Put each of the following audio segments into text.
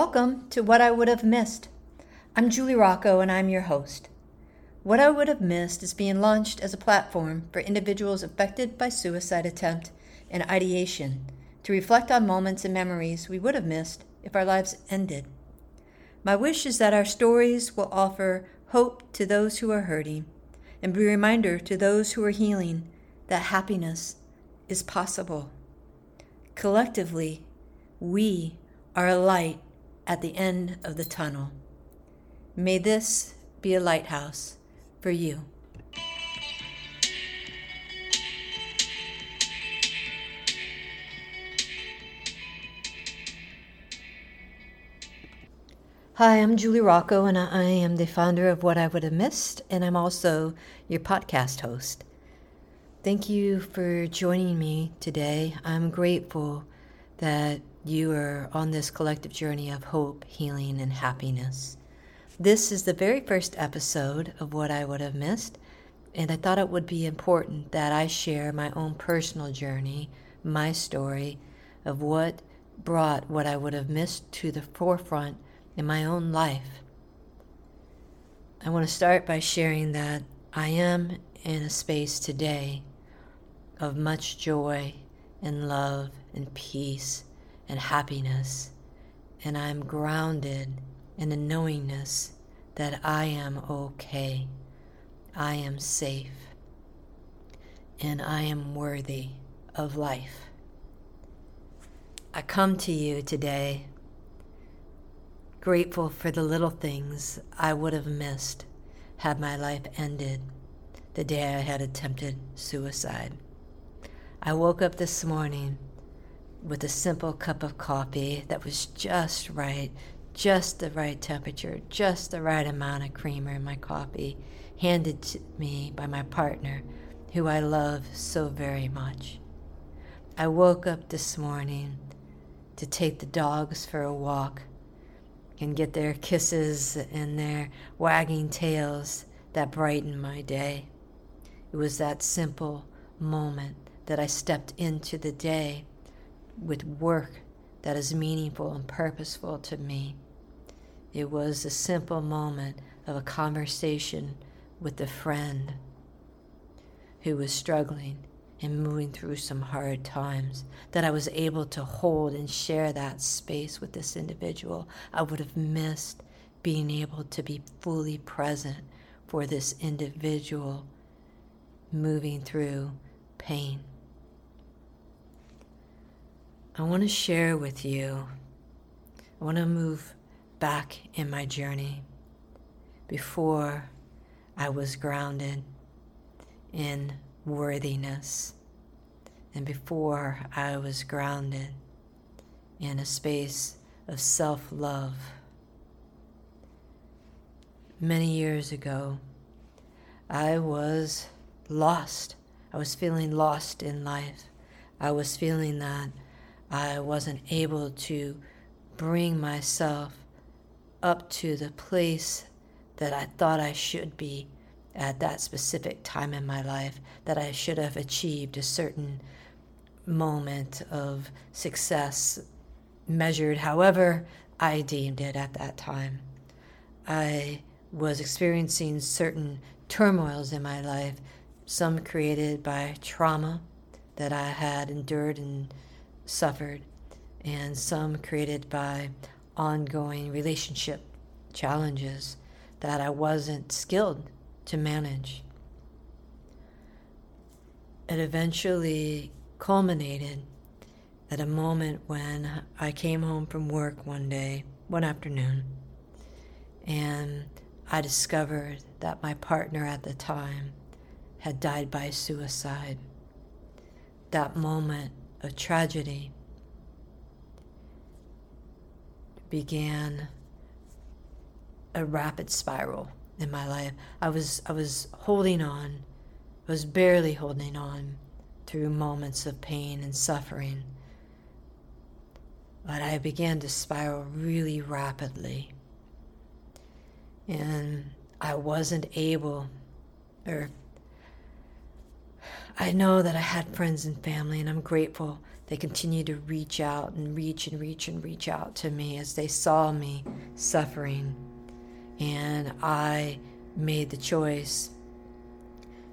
Welcome to What I Would Have Missed. I'm Julie Rocco and I'm your host. What I Would Have Missed is being launched as a platform for individuals affected by suicide attempt and ideation to reflect on moments and memories we would have missed if our lives ended. My wish is that our stories will offer hope to those who are hurting and be a reminder to those who are healing that happiness is possible. Collectively, we are a light at the end of the tunnel. May this be a lighthouse for you. Hi, I'm Julie Rocco, and I am the founder of What I Would Have Missed, and I'm also your podcast host. Thank you for joining me today. I'm grateful that you are on this collective journey of hope, healing, and happiness. This is the very first episode of What I Would Have Missed, and I thought it would be important that I share my own personal journey, my story of what brought what I would have missed to the forefront in my own life. I want to start by sharing that I am in a space today of much joy and love and peace and happiness, and I am grounded in the knowingness that I am okay, I am safe, and I am worthy of life. I come to you today grateful for the little things I would have missed had my life ended the day I had attempted suicide. I woke up this morning with a simple cup of coffee that was just right, just the right temperature, just the right amount of creamer in my coffee, handed to me by my partner, who I love so very much. I woke up this morning to take the dogs for a walk and get their kisses and their wagging tails that brighten my day. It was that simple moment that I stepped into the day with work that is meaningful and purposeful to me. It was a simple moment of a conversation with a friend who was struggling and moving through some hard times, that I was able to hold and share that space with this individual. I would have missed being able to be fully present for this individual moving through pain. I want to share with you, I want to move back in my journey before I was grounded in worthiness and before I was grounded in a space of self love. Many years ago, I was lost. I was feeling lost in life. I was feeling that I wasn't able to bring myself up to the place that I thought I should be at that specific time in my life, that I should have achieved a certain moment of success measured however I deemed it at that time. I was experiencing certain turmoils in my life, some created by trauma that I had endured and suffered, and some created by ongoing relationship challenges that I wasn't skilled to manage. It eventually culminated at a moment when I came home from work one day, one afternoon, and I discovered that my partner at the time had died by suicide. That moment of tragedy began a rapid spiral in my life. I was I was holding on. I was barely holding on through moments of pain and suffering. But I began to spiral really rapidly. And I wasn't able, or I know that I had friends and family, and I'm grateful they continued to reach out and reach and reach and reach out to me as they saw me suffering. And I made the choice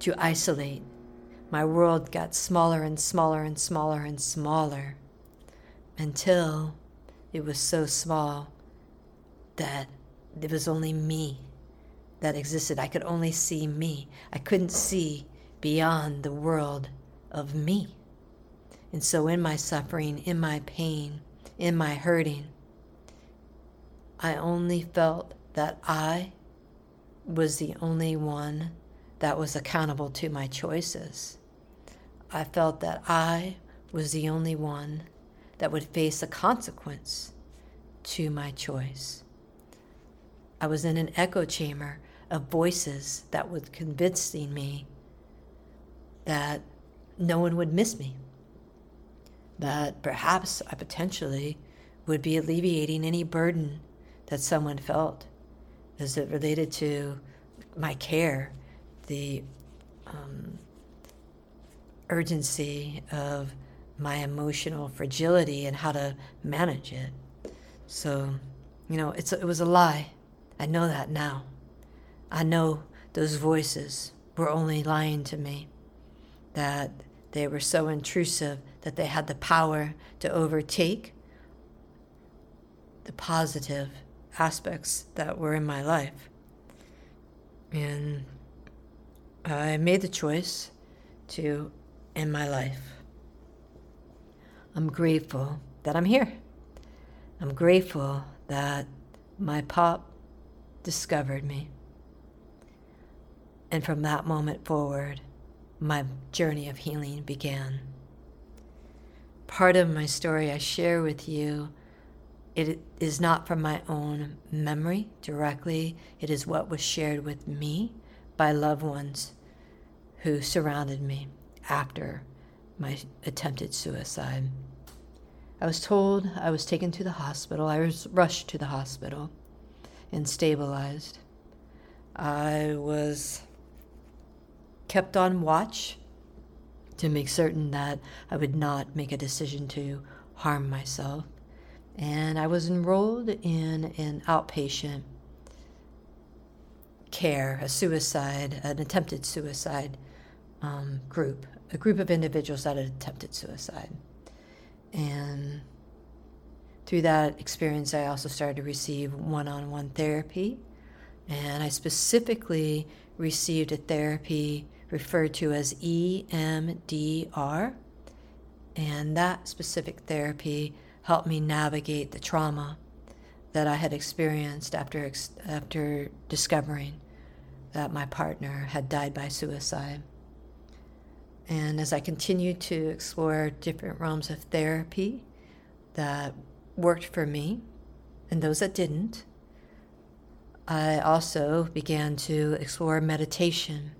to isolate. My world got smaller and smaller and smaller and smaller until it was so small that it was only me that existed. I could only see me. I couldn't see beyond the world of me. And so, in my suffering, in my pain, in my hurting, I only felt that I was the only one that was accountable to my choices. I felt that I was the only one that would face a consequence to my choice. I was in an echo chamber of voices that was convincing me that no one would miss me, that perhaps I potentially would be alleviating any burden that someone felt as it related to my care, the um, urgency of my emotional fragility and how to manage it. So, you know, it's, it was a lie. I know that now. I know those voices were only lying to me, that they were so intrusive that they had the power to overtake the positive aspects that were in my life. And I made the choice to end my life. I'm grateful that I'm here. I'm grateful that my pop discovered me. And from that moment forward, my journey of healing began. Part of my story I share with you it is not from my own memory directly. It is what was shared with me by loved ones who surrounded me after my attempted suicide. I was told I was taken to the hospital. I was rushed to the hospital and stabilized. I was kept on watch to make certain that I would not make a decision to harm myself and I was enrolled in an outpatient care, a suicide, an attempted suicide um, group, a group of individuals that had attempted suicide. And through that experience, I also started to receive one on one therapy. And I specifically received a therapy referred to as EMDR. And that specific therapy helped me navigate the trauma that I had experienced after, after discovering that my partner had died by suicide. And as I continued to explore different realms of therapy that worked for me and those that didn't, I also began to explore meditation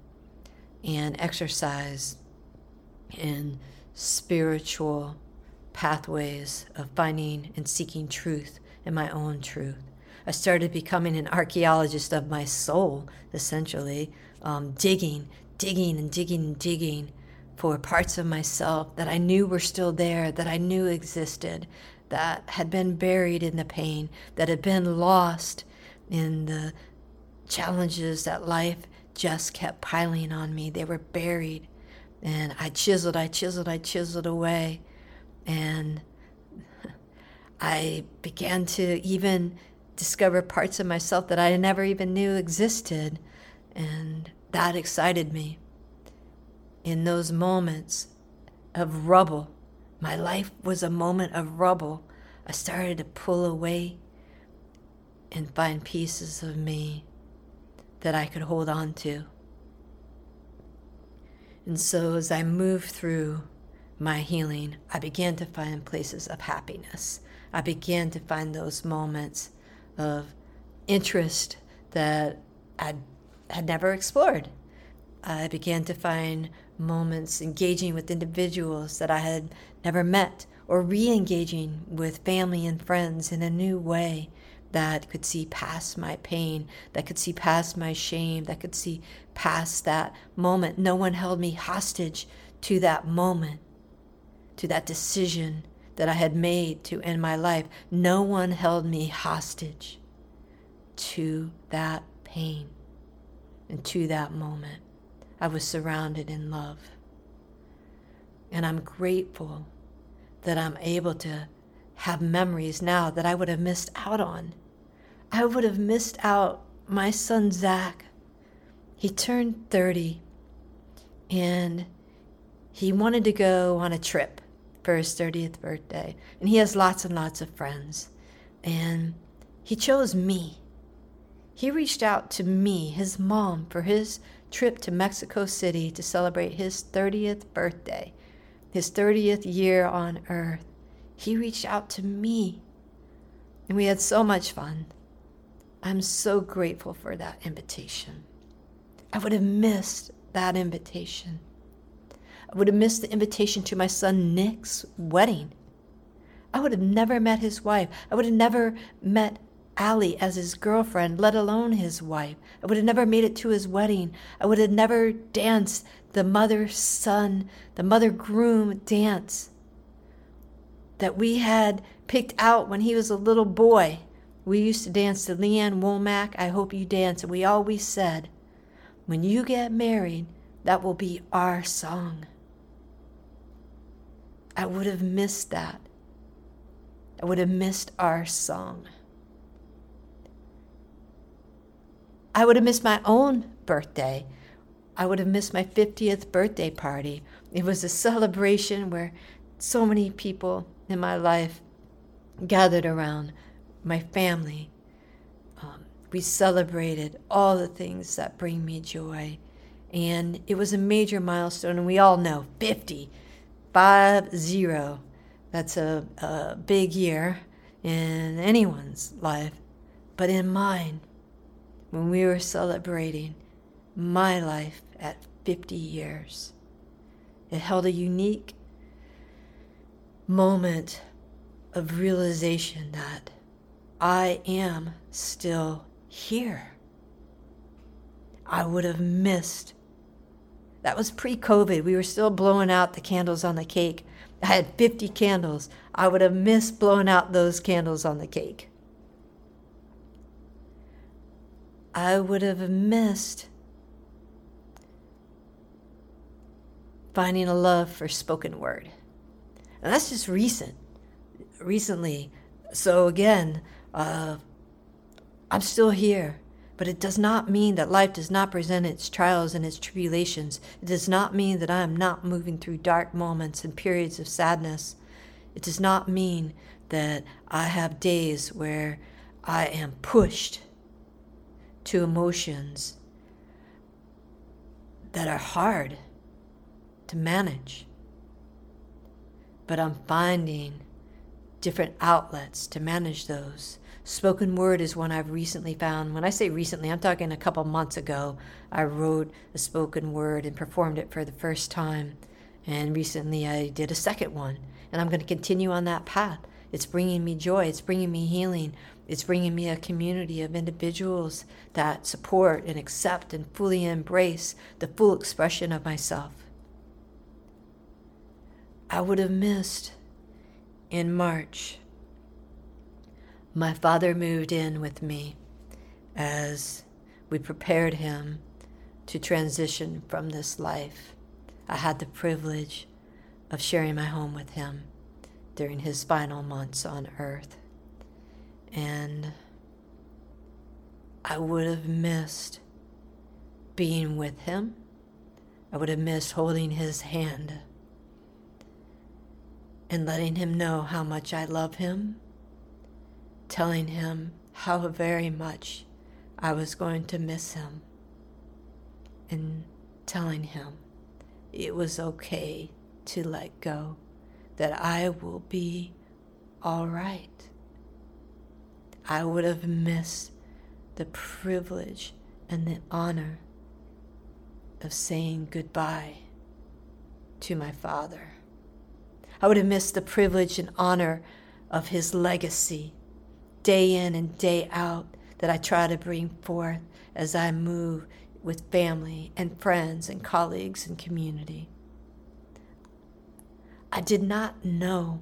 and exercise and spiritual pathways of finding and seeking truth in my own truth. I started becoming an archaeologist of my soul, essentially, um, digging, digging, and digging and digging for parts of myself that I knew were still there, that I knew existed, that had been buried in the pain, that had been lost in the challenges that life just kept piling on me. They were buried. And I chiseled, I chiseled, I chiseled away. And I began to even discover parts of myself that I never even knew existed. And that excited me. In those moments of rubble, my life was a moment of rubble. I started to pull away and find pieces of me that I could hold on to. And so as I moved through my healing, I began to find places of happiness. I began to find those moments of interest that I had never explored. I began to find moments engaging with individuals that I had never met or re engaging with family and friends in a new way that could see past my pain, that could see past my shame, that could see past that moment. No one held me hostage to that moment to that decision that I had made to end my life. No one held me hostage to that pain and to that moment. I was surrounded in love. And I'm grateful that I'm able to have memories now that I would have missed out on. I would have missed out my son Zach. He turned 30 and he wanted to go on a trip for his 30th birthday. And he has lots and lots of friends. And he chose me. He reached out to me, his mom, for his trip to Mexico City to celebrate his 30th birthday, his 30th year on earth. He reached out to me. And we had so much fun. I'm so grateful for that invitation. I would have missed that invitation. I would have missed the invitation to my son Nick's wedding. I would have never met his wife. I would have never met Allie as his girlfriend, let alone his wife. I would have never made it to his wedding. I would have never danced the mother son, the mother groom dance that we had picked out when he was a little boy. We used to dance to Lee Ann Womack, I Hope You Dance, and we always said, When you get married, that will be our song. I would have missed that. I would have missed our song. I would have missed my own birthday. I would have missed my 50th birthday party. It was a celebration where so many people in my life gathered around my family. Um, we celebrated all the things that bring me joy. And it was a major milestone, and we all know 50, 5 0. That's a, a big year in anyone's life. But in mine, when we were celebrating my life at 50 years. It held a unique moment of realization that I am still here. I would have missed. That was pre COVID. We were still blowing out the candles on the cake. I had 50 candles. I would have missed blowing out those candles on the cake. I would have missed finding a love for spoken word. And that's just recent, recently. So again, uh, I'm still here, but it does not mean that life does not present its trials and its tribulations. It does not mean that I am not moving through dark moments and periods of sadness. It does not mean that I have days where I am pushed to emotions that are hard to manage. But I'm finding different outlets to manage those. Spoken word is one I've recently found. When I say recently, I'm talking a couple months ago. I wrote a spoken word and performed it for the first time. And recently I did a second one. And I'm going to continue on that path. It's bringing me joy, it's bringing me healing, it's bringing me a community of individuals that support and accept and fully embrace the full expression of myself. I would have missed in March. My father moved in with me as we prepared him to transition from this life. I had the privilege of sharing my home with him during his final months on earth. And I would have missed being with him. I would have missed holding his hand and letting him know how much I love him, telling him how very much I was going to miss him, and telling him it was okay to let go, that I will be all right. I would have missed the privilege and the honor of saying goodbye to my father. I would have missed the privilege and honor of his legacy day in and day out that I try to bring forth as I move with family and friends and colleagues and community. I did not know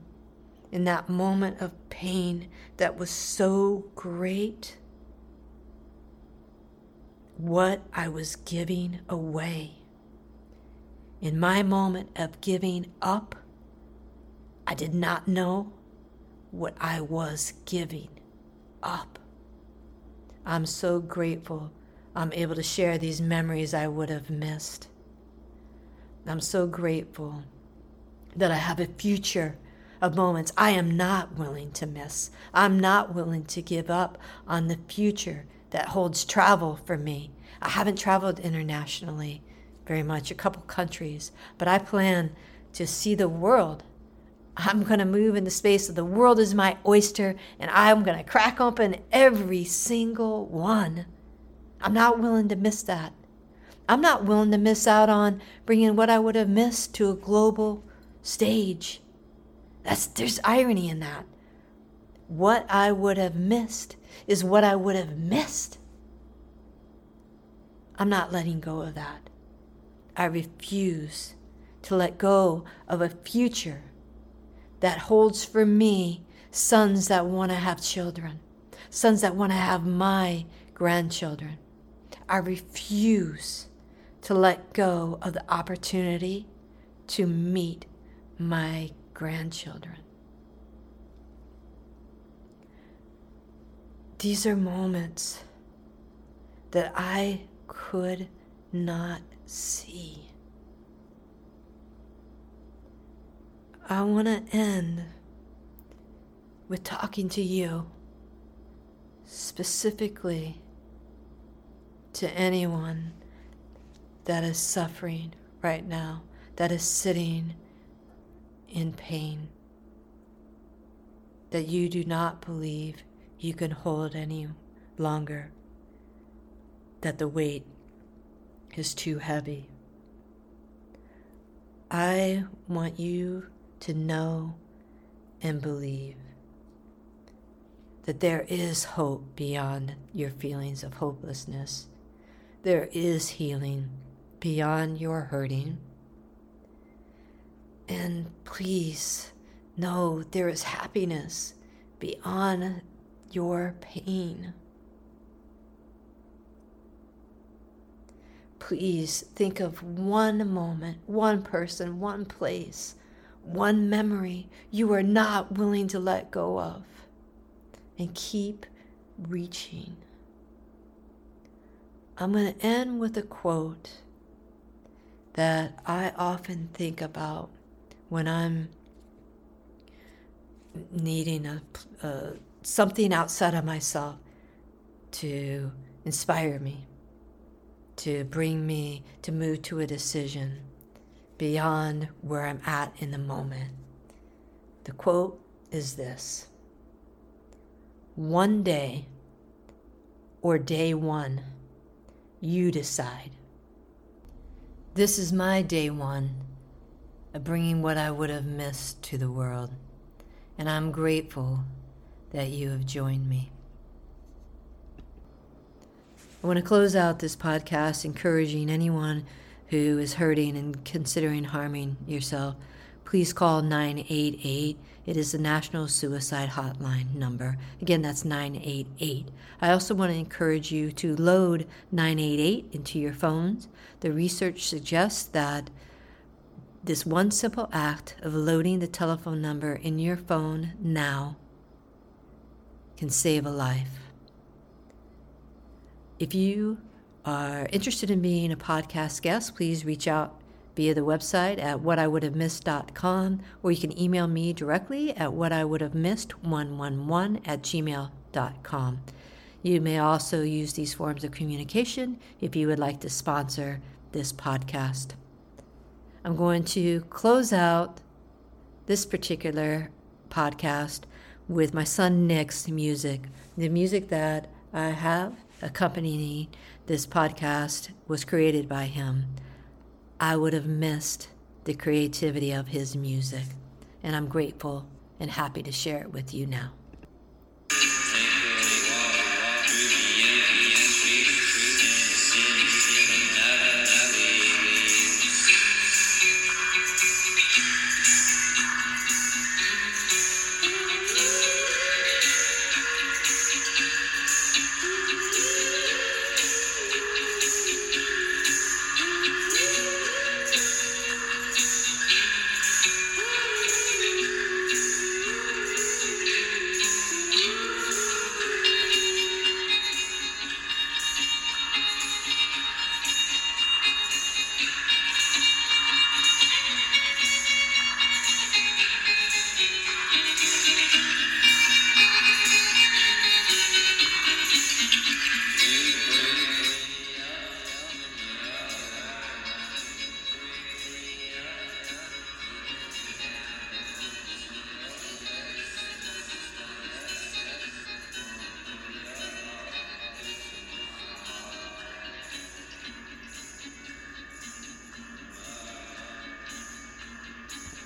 in that moment of pain that was so great what I was giving away. In my moment of giving up, I did not know what I was giving up. I'm so grateful I'm able to share these memories I would have missed. I'm so grateful that I have a future of moments I am not willing to miss. I'm not willing to give up on the future that holds travel for me. I haven't traveled internationally very much, a couple countries, but I plan to see the world. I'm going to move in the space of the world is my oyster, and I'm going to crack open every single one. I'm not willing to miss that. I'm not willing to miss out on bringing what I would have missed to a global stage. That's there's irony in that. What I would have missed is what I would have missed. I'm not letting go of that. I refuse to let go of a future that holds for me sons that want to have children, sons that want to have my grandchildren. I refuse to let go of the opportunity to meet my grandchildren. These are moments that I could not see. I want to end with talking to you specifically to anyone that is suffering right now, that is sitting in pain, that you do not believe you can hold any longer, that the weight is too heavy. I want you to know and believe that there is hope beyond your feelings of hopelessness there is healing beyond your hurting. And please know there is happiness beyond your pain. Please think of one moment, one person, one place, one memory you are not willing to let go of, and keep reaching. I'm going to end with a quote that I often think about when I'm needing a, uh, something outside of myself to inspire me, to bring me to move to a decision beyond where I'm at in the moment. The quote is this One day, or day one, you decide. This is my day one of bringing what I would have missed to the world, and I'm grateful that you have joined me. I want to close out this podcast encouraging anyone who is hurting and considering harming yourself. Please call 988 it is the National Suicide Hotline number. Again, that's 988. I also want to encourage you to load 988 into your phones. The research suggests that this one simple act of loading the telephone number in your phone now can save a life. If you are interested in being a podcast guest, please reach out via the website at whatiwouldhavemissed.com, or you can email me directly at whatiwouldhavemissed111 at gmail.com. You may also use these forms of communication if you would like to sponsor this podcast. I'm going to close out this particular podcast with my son Nick's music. The music that I have accompanying this podcast was created by him. I would have missed the creativity of his music. And I'm grateful and happy to share it with you now.